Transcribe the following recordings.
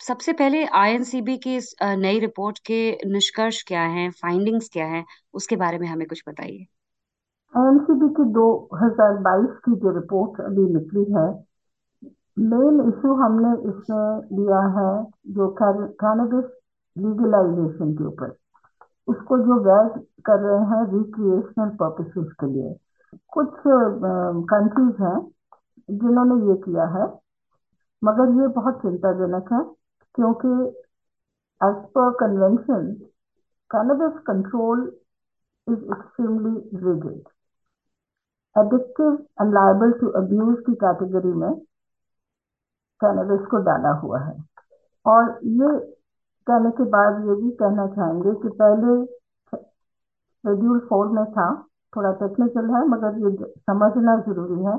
सबसे पहले आईएनसीबी की इस नई रिपोर्ट के निष्कर्ष क्या हैं फाइंडिंग्स क्या हैं, उसके बारे में हमें कुछ बताइए। एनसीबी की 2022 की जो रिपोर्ट अभी निकली है मेन इशू हमने इसमें लिया है जो कैनबिस लीगलाइजेशन के ऊपर। उसको जो वैध कर रहे हैं रिक्रिएशनल पर्पसेस के लिए। कुछ कंट्रीज़ हैं जिन्होंने ये किया है, मगर ये बहुत चिंताजनक है। क्योंकि as per convention cannabis control is extremely rigid addictive and liable to abuse की कैटेगरी में कैनबिस को डाला हुआ है। और ये कहने के बाद ये भी कहना चाहेंगे कि पहले शेड्यूल फोर में था, थोड़ा टेक्निकल है, मगर ये समझना ज़रूरी है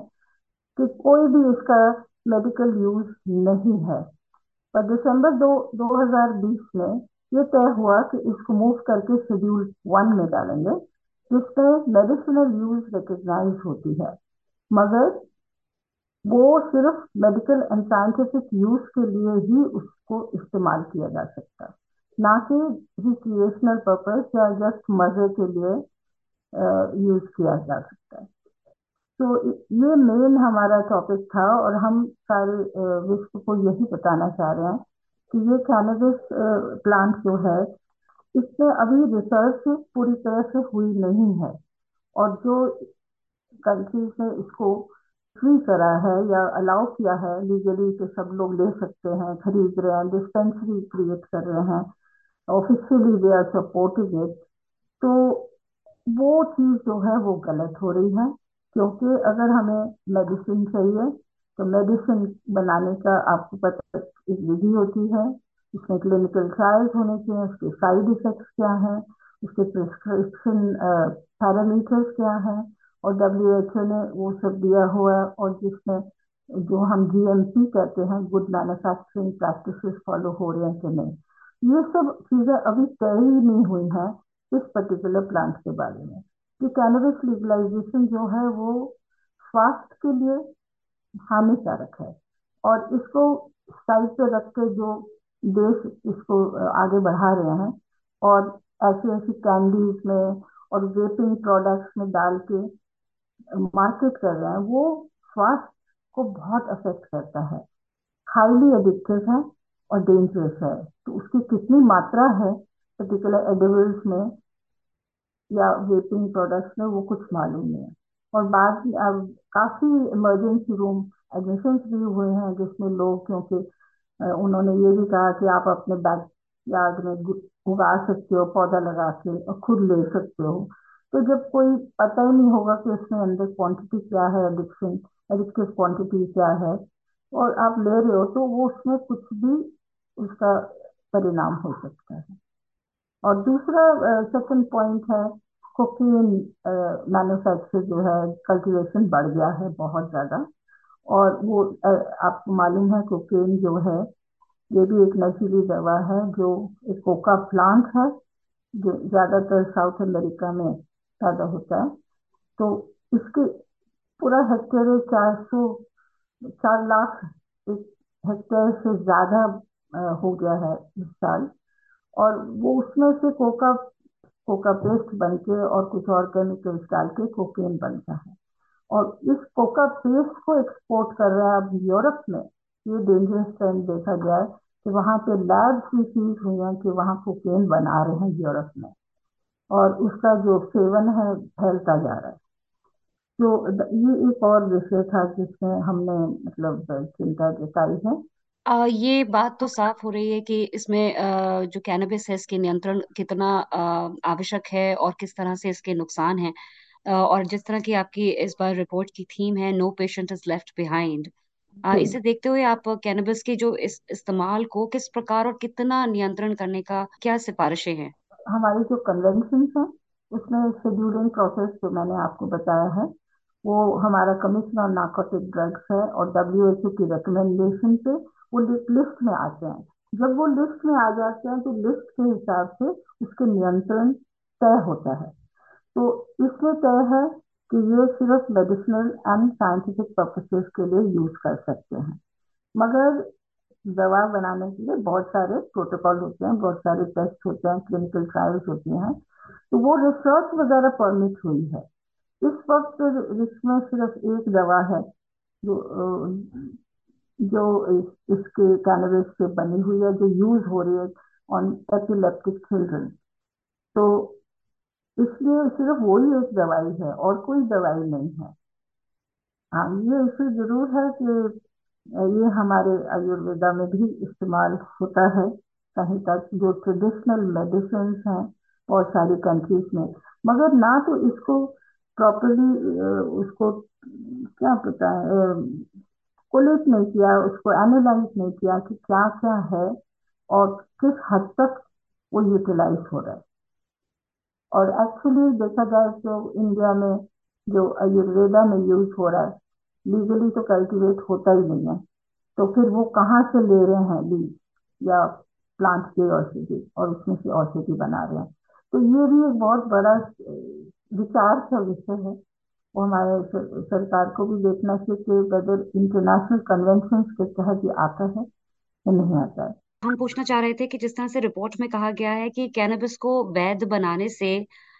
कि कोई भी इसका मेडिकल यूज़ नहीं है। पर दिसंबर दो 2020 में ये तय हुआ कि इसको मूव करके शेड्यूल वन में डालेंगे जिसमें मेडिसिनल यूज़ रिकग्नाइज होती है। मगर वो सिर्फ़ मेडिकल एंड साइंटिफिक यूज़ के लिए ही उसको इस्तेमाल किया जा सकता। ना कि रिक्रिएशनल पर्पज या जस्ट मज़े के लिए यूज़ किया जा सकता। है तो ये मेन हमारा टॉपिक था और हम सारे विश्व को यही बताना चाह रहे हैं कि ये कैनबिस प्लांट जो है, इसमें अभी रिसर्च पूरी तरह से हुई नहीं है और जो कंट्रीज़ ने इसको फ्री करा है या अलाउ किया है लीगली कि सब लोग ले सकते हैं, खरीद रहे हैं डिस्पेंसरी क्रिएट कर रहे हैं officially they are supporting it तो वो चीज़ जो है वो गलत हो रही है। क्योंकि अगर हमें मेडिसिन चाहिए तो मेडिसिन बनाने का आपको पता एक विधि होती है। उसमें क्लिनिकल ट्रायल्स होने चाहिए उसके साइड इफेक्ट्स क्या हैं, उसके प्रिस्क्रिप्शन पैरामीटर्स क्या हैं, और डब्ल्यू एच ओ ने वो सब दिया हुआ है, और जिसमें जो हम जीएमपी कहते हैं गुड मैन्युफैक्चरिंग प्रैक्टिसेस फॉलो हो रहे हैं कि नहीं। ये सब चीज़ें अभी तय ही नहीं हुई हैं इस पर्टिकुलर प्लांट के बारे में। कि कैनबिस लीगलाइजेशन जो है वो स्वास्थ्य के लिए हानिकारक है। और इसको साइड पे रख के जो देश इसको आगे बढ़ा रहे हैं और ऐसी ऐसी कैंडीज में और वेपिंग प्रोडक्ट्स में डाल के मार्केट कर रहे हैं, वो स्वास्थ्य को बहुत अफेक्ट करता है। हाईली एडिक्टिव है और डेंजरस है। तो उसकी कितनी मात्रा है पर्टिकुलर एडिबल्स में या वेपिंग प्रोडक्ट्स में वो कुछ मालूम नहीं है। और बाद में अब काफ़ी इमरजेंसी रूम एडमिशन भी हुए हैं जिसमें लोग क्योंकि उन्होंने ये भी कहा कि आप अपने बैक यार्ड में उगा सकते हो पौधा लगा के और खुद ले सकते हो। तो जब कोई पता ही नहीं होगा कि उसमें अंदर क्वांटिटी क्या है एडिक्शन एडिक्टिव क्वांटिटी क्या है और आप ले रहे हो तो वो उसमें कुछ भी उसका परिणाम हो सकता है। और दूसरा सेकंड uh, पॉइंट है कोकीन मैन्युफैक्चर जो है कल्टीवेशन बढ़ गया है बहुत ज़्यादा। और वो आपको मालूम है कोकेन जो है, ये भी एक नशीली दवा है जो एक कोका प्लांट है, जो ज़्यादातर साउथ अमेरिका में पैदा होता है। तो इसके पूरा हेक्टेयर चार सौ, चार लाख एक हेक्टेयर से ज़्यादा हो गया है इस साल। और वो उसमें से कोका कोका पेस्ट बन के और कुछ और केमिकल्स डाल के कोकेन बनता है। और इस कोका पेस्ट को एक्सपोर्ट कर रहा है अब यूरोप में। ये डेंजरस ट्रेंड देखा जाए कि वहाँ पे लैब्स भी सीज हुई हैं कि वहाँ कोकेन बना रहे हैं यूरोप में। और उसका जो सेवन है, फैलता जा रहा है। तो ये एक और विषय था जिसमें हमने मतलब चिंता जताई है। आ, ये बात तो साफ़ हो रही है कि इसमें आ, जो कैनबिस है इसके नियंत्रण कितना आ, आवश्यक है और किस तरह से इसके नुकसान हैं। आ, और जिस तरह की आपकी इस बार रिपोर्ट की थीम है no patient is left behind इसे देखते हुए आप कैनबिस के जो इस इस्तेमाल को किस प्रकार और कितना नियंत्रण करने का क्या सिफारिशें हैं? हमारी जो कन्वेंशन है उसमें शेड्यूलिंग प्रोसेस जो मैंने आपको बताया है वो हमारा कमीशन ऑन नार्कोटिक ड्रग्स है और डब्ल्यू एच ओ की रिकमेंडेशन पे वो लिस्ट में आते हैं जब वो लिस्ट में आ जाते हैं तो लिस्ट के हिसाब से उसके नियंत्रण तय होता है। तो इसमें तय है कि ये सिर्फ़ मेडिसिनल एंड साइंटिफिक पर्पसेस के लिए यूज़ कर सकते हैं। मगर दवा बनाने के लिए बहुत सारे प्रोटोकॉल होते हैं, बहुत सारे टेस्ट होते हैं क्लिनिकल ट्रायल्स होती हैं। तो वो रिसर्च वगैरह परमिट हुई है। इस वक्त इसमें सिर्फ़ एक दवा है, जो जो इसके कैनबिस से बनी हुई है, जो यूज़ हो रही है ऑन एपिलेप्टिक चिल्ड्रन तो इसलिए सिर्फ़ वही एक दवाई है और कोई दवाई नहीं है। हाँ ये इशू ज़रूर है कि ये हमारे आयुर्वेदा में भी इस्तेमाल होता है, कहीं तक जो ट्रेडिशनल मेडिसिन हैं बहुत सारी कंट्रीज़ में। मगर ना तो इसको प्रॉपरली उसको क्या पता है कोलेट नहीं किया, उसको एनालाइज नहीं किया कि क्या क्या है और किस हद तक वो यूटिलाइज हो रहा है। और एक्चुअली देखा जाए तो इंडिया में जो आयुर्वेदा में यूज़ हो रहा है लीगली तो कल्टीवेट होता ही नहीं है। तो फिर वो कहाँ से ले रहे हैं बीज या प्लांट की औषधि और उसमें से औषधि बना रहे हैं। तो ये भी एक बहुत बड़ा विचार का विषय है। वो हमारे सरकार को भी देखना चाहिए कि वेदर इंटरनेशनल कन्वेंशन के तहत ये आता है या नहीं आता है। हम पूछना चाह रहे थे कि जिस तरह से रिपोर्ट में कहा गया है कि कैनबिस को वैध बनाने से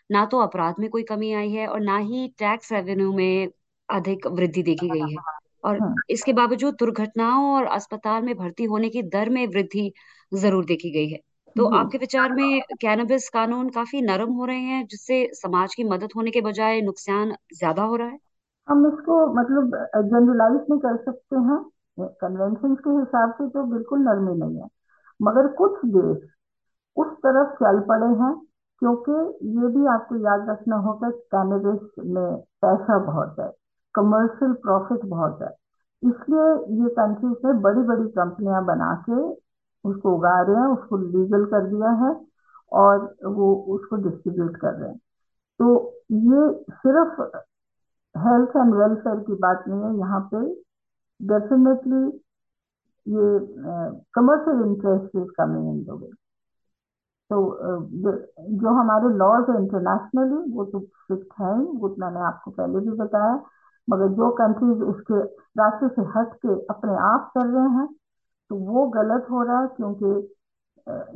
ना तो अपराध में कोई कमी आई है और ना ही टैक्स रेवेन्यू में अधिक वृद्धि देखी गई है। और हम्म, इसके बावजूद दुर्घटनाओं और अस्पताल में भर्ती होने की दर में वृद्धि ज़रूर देखी गई है। तो आपके विचार में कैनबिस कानून काफ़ी नरम हो रहे हैं जिससे समाज की मदद होने के बजाय नुकसान ज़्यादा हो रहा है? हम इसको मतलब जनरलाइज नहीं कर सकते हैं। कन्वेंशन के हिसाब से तो बिल्कुल नरमी नहीं है। मगर कुछ देश उस तरफ़ चल पड़े हैं क्योंकि ये भी आपको याद रखना होगा कैनबिस में पैसा बहुत है कमर्शियल प्रॉफिट बहुत है। इसलिए ये कंट्रीज़ में बड़ी बड़ी कंपनियाँ बना के उसको उगा रहे हैं उसको लीगल कर दिया है और वो उसको डिस्ट्रीब्यूट कर रहे हैं। तो ये सिर्फ़ हेल्थ एंड वेलफेयर की बात नहीं है यहाँ पे डेफिनेटली ये commercial interest is coming in the तो जो, हमारे लॉज है इंटरनेशनली वो तो है ही वो तो मैंने आपको पहले भी बताया मगर जो कंट्रीज़ उसके रास्ते से हट के अपने आप कर रहे हैं तो वो गलत हो रहा है क्योंकि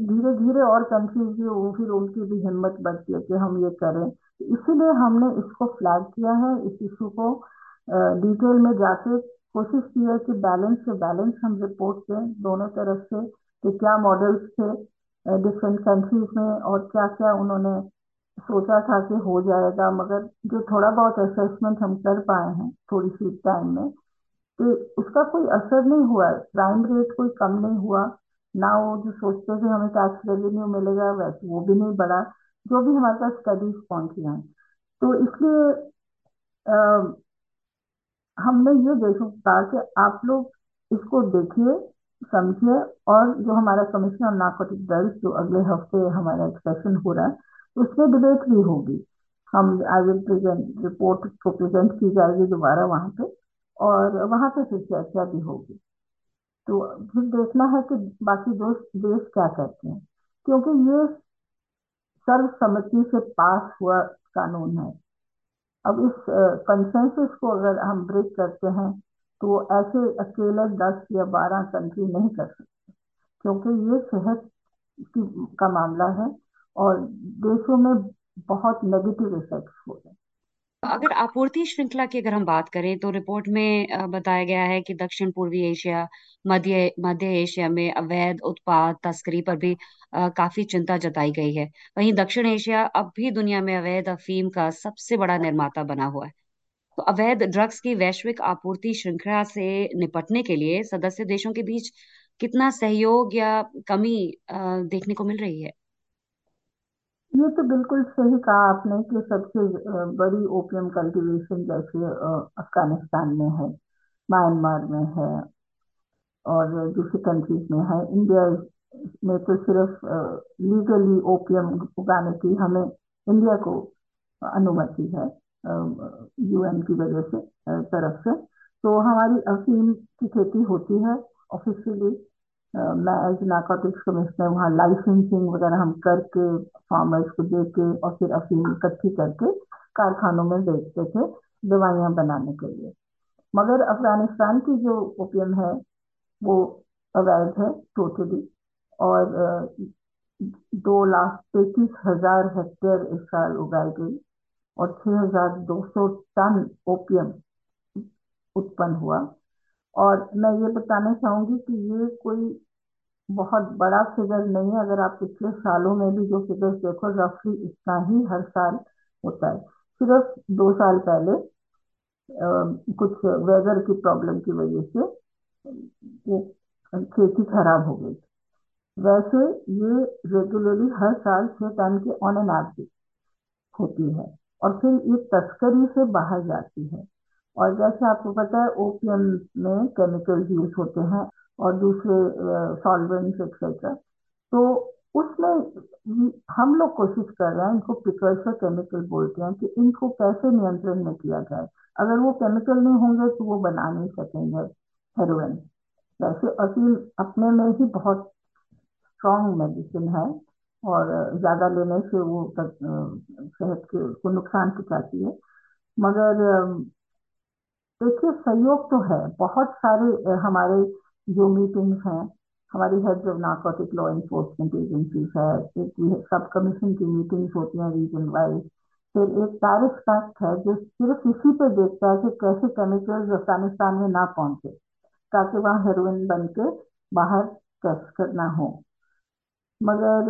धीरे धीरे और कंट्रीज़ भी वो फिर उनकी भी हिम्मत बढ़ती है कि हम ये करें। इसीलिए हमने इसको फ्लैग किया है, इस इशू को। डिटेल में जाके कोशिश की है कि बैलेंस से बैलेंस हम रिपोर्ट दें दोनों तरफ़ से कि क्या मॉडल्स थे डिफरेंट कंट्रीज़ में और क्या क्या उन्होंने सोचा था कि हो जाएगा। मगर जो थोड़ा बहुत असेसमेंट हम कर पाए हैं थोड़ी सी टाइम में तो उसका कोई असर नहीं हुआ है। क्राइम रेट कोई कम नहीं हुआ। ना वो जो सोचते थे हमें टैक्स रेवेन्यू मिलेगा, वैसे वो भी नहीं बढ़ा। जो भी हमारे पास स्टडीज़ पहुँची हैं। तो इसलिए हमने ये देखा कि आप लोग इसको देखिए, समझिए और जो हमारा कमीशन ऑन नार्कोटिक ड्रग्स जो अगले हफ़्ते हमारा एक्सप्रेशन हो रहा है, उसमें डिबेट भी होगी। हम आई विल प्रेजेंट रिपोर्ट को प्रेजेंट की जाएगी दोबारा वहाँ पे। और वहाँ पे फिर चर्चा भी होगी। तो फिर देखना है कि बाकी दोस्त देश क्या करते हैं। क्योंकि ये सर्वसम्मति से पास हुआ कानून है। अब इस कंसेंसस को अगर हम ब्रेक करते हैं तो ऐसे अकेले दस या बारह कंट्री नहीं कर सकते। क्योंकि ये सेहत की, का मामला है और देशों में बहुत नेगेटिव इफेक्ट्स हो रहे हैं। अगर आपूर्ति श्रृंखला की अगर हम बात करें तो रिपोर्ट में बताया गया है कि दक्षिण पूर्वी एशिया, मध्य मध्य एशिया में अवैध उत्पाद तस्करी पर भी काफ़ी चिंता जताई गई है। वहीं दक्षिण एशिया अब भी दुनिया में अवैध अफीम का सबसे बड़ा निर्माता बना हुआ है। तो अवैध ड्रग्स की वैश्विक आपूर्ति श्रृंखला से निपटने के लिए सदस्य देशों के बीच कितना सहयोग या कमी देखने को मिल रही है? ये तो बिल्कुल सही कहा आपने कि सबसे बड़ी ओपियम कल्टीवेशन जैसे अफ़गानिस्तान में है, म्यांमार में है, और दूसरी कंट्रीज़ में है। इंडिया में तो सिर्फ़ लीगली ओपियम उगाने की हमें इंडिया को अनुमति है यूएन की वजह से तरफ़ से। तो हमारी अफीम की खेती होती है ऑफिशियली मैं एज नार्कोटिक्स कमिश्नर वहाँ लाइसेंसिंग वगैरह हम करके फार्मर्स को दे के और फिर अफीम इकट्ठी करके कारखानों में बेचते थे दवाइयाँ बनाने के लिए। मगर अफ़गानिस्तान की जो ओपियम है, वो अवैध है टोटली और दो लाख तैतीस हज़ार हेक्टेयर इस साल उगाई गई और छह हज़ार दो सौ टन ओपियम उत्पन्न हुआ। और मैं ये बताना चाहूँगी कि ये कोई बहुत बड़ा फिगर नहीं है अगर आप पिछले सालों में भी जो फिगर्स देखो रफली इतना ही हर साल होता है। सिर्फ़ दो साल पहले आ, कुछ वेदर की प्रॉब्लम की वजह से खेती खराब हो गई। वैसे ये रेगुलरली हर साल छह टन के ऑन एन एवरेज होती है और फिर ये तस्करी से बाहर जाती है। और जैसे आपको पता है ओपियम में केमिकल यूज़ होते हैं। और दूसरे सॉल्वेंट्स एक्सेट्रा तो उसमें हम लोग कोशिश कर रहे हैं, इनको प्रिकर्सर केमिकल बोलते हैं, कि इनको कैसे नियंत्रण में किया जाए। अगर वो केमिकल नहीं होंगे तो वो बना नहीं सकेंगे हेरोइन वैसे अफीम अपने में ही बहुत स्ट्रॉन्ग मेडिसिन है, और ज़्यादा लेने से वो सेहत के, को नुकसान पहुंचाती है। मगर देखिए, सहयोग तो है। बहुत सारे हमारे जो मीटिंग है, हमारी head of narcotic law enforcement agencies है, एक सब कमीशन की मीटिंग्स होती हैं रीजन वाइज फिर एक टैरिफ एक्ट है, जो सिर्फ़ इसी पे देखता है कि कैसे केमिकल्स अफ़गानिस्तान में ना पहुँचे, ताकि वहाँ हेरोइन बन के बाहर टेस्ट करना हो। मगर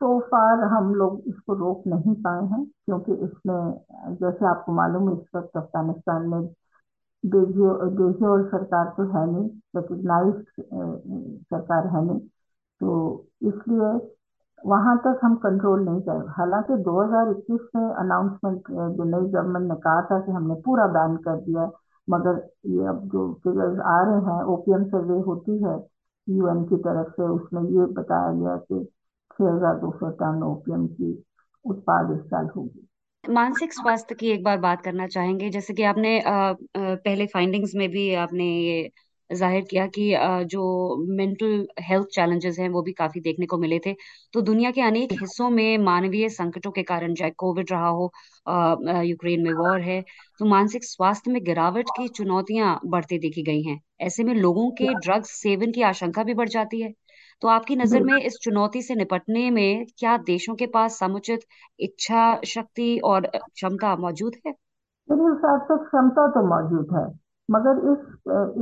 तो फार हम लोग इसको रोक नहीं पाए हैं, क्योंकि इसमें, जैसे आपको मालूम है, इस वक्त अफ़गानिस्तान में देशी और सरकार तो है नहीं रिकग्नाइज सरकार है नहीं तो इसलिए वहाँ तक हम कंट्रोल नहीं कर हालाँकि 2021 में अनाउंसमेंट जो नई गवर्नमेंट ने कहा था कि हमने पूरा बैन कर दिया मगर ये अब जो फिगर्स आ रहे हैं ओपीएम सर्वे होती है यूएन की तरफ़ से उसमें ये बताया गया कि छह हज़ार दो सौ टन ओपीएम की उत्पाद इस साल होगी। मानसिक स्वास्थ्य की एक बार बात करना चाहेंगे। जैसे कि आपने आ, पहले फाइंडिंग्स में भी आपने ये ज़ाहिर किया कि जो मेंटल हेल्थ चैलेंजेस हैं वो भी काफ़ी देखने को मिले थे। तो दुनिया के अनेक हिस्सों में मानवीय संकटों के कारण चाहे कोविड रहा हो यूक्रेन में वॉर है तो मानसिक स्वास्थ्य में गिरावट की चुनौतियाँ बढ़ती देखी गई हैं। ऐसे में लोगों के ड्रग्स सेवन की आशंका भी बढ़ जाती है। तो आपकी नज़र में इस चुनौती से निपटने में क्या देशों के पास समुचित इच्छा शक्ति और क्षमता मौजूद है? मेरे हिसाब से क्षमता तो मौजूद है मगर इस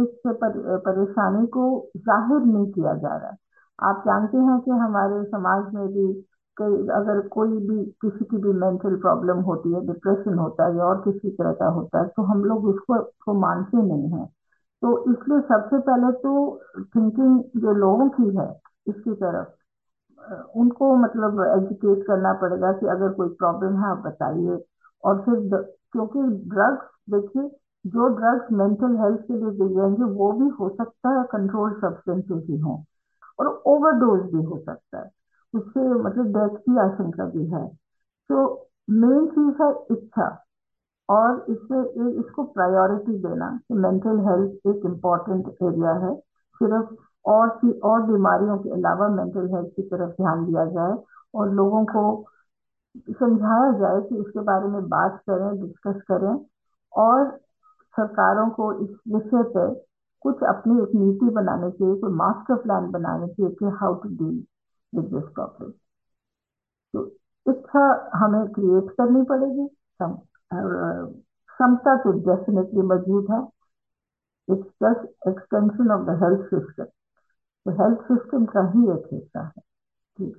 इस पर, परेशानी को ज़ाहिर नहीं किया जा रहा। आप जानते हैं कि हमारे समाज में भी कई अगर कोई भी किसी की भी मेंटल प्रॉब्लम होती है डिप्रेशन होता है या और किसी तरह का होता है तो हम लोग उसको को मानते नहीं हैं। तो इसलिए सबसे पहले तो थिंकिंग जो लोगों की है इसकी तरफ़ उनको मतलब एजुकेट करना पड़ेगा कि अगर कोई प्रॉब्लम है आप बताइए। और फिर द, क्योंकि ड्रग्स देखिए जो ड्रग्स मेंटल हेल्थ के लिए दी जाएँगे वो भी हो सकता है कंट्रोल सब्सटेंसेस ही हो। और ओवरडोज भी हो सकता है। उससे मतलब डेथ की आशंका भी है। तो मेन चीज़ है इच्छा। और इससे इसको प्रायोरिटी देना कि मेंटल हेल्थ एक इंपॉर्टेंट एरिया है। सिर्फ़ और की, और बीमारियों के अलावा मेंटल हेल्थ की तरफ़ ध्यान दिया जाए और लोगों को समझाया जाए कि इसके बारे में बात करें डिस्कस करें और सरकारों को इस विषय पर कुछ अपनी एक नीति बनानी चाहिए कोई मास्टर प्लान बनाने चाहिए कि how to deal with this problem तो इच्छा हमें क्रिएट करनी पड़ेगी। क्षमता तो डेफिनेटली मौजूद है। It's just extension of the health system तो हेल्थ सिस्टम का ही एक हिस्सा है। ठीक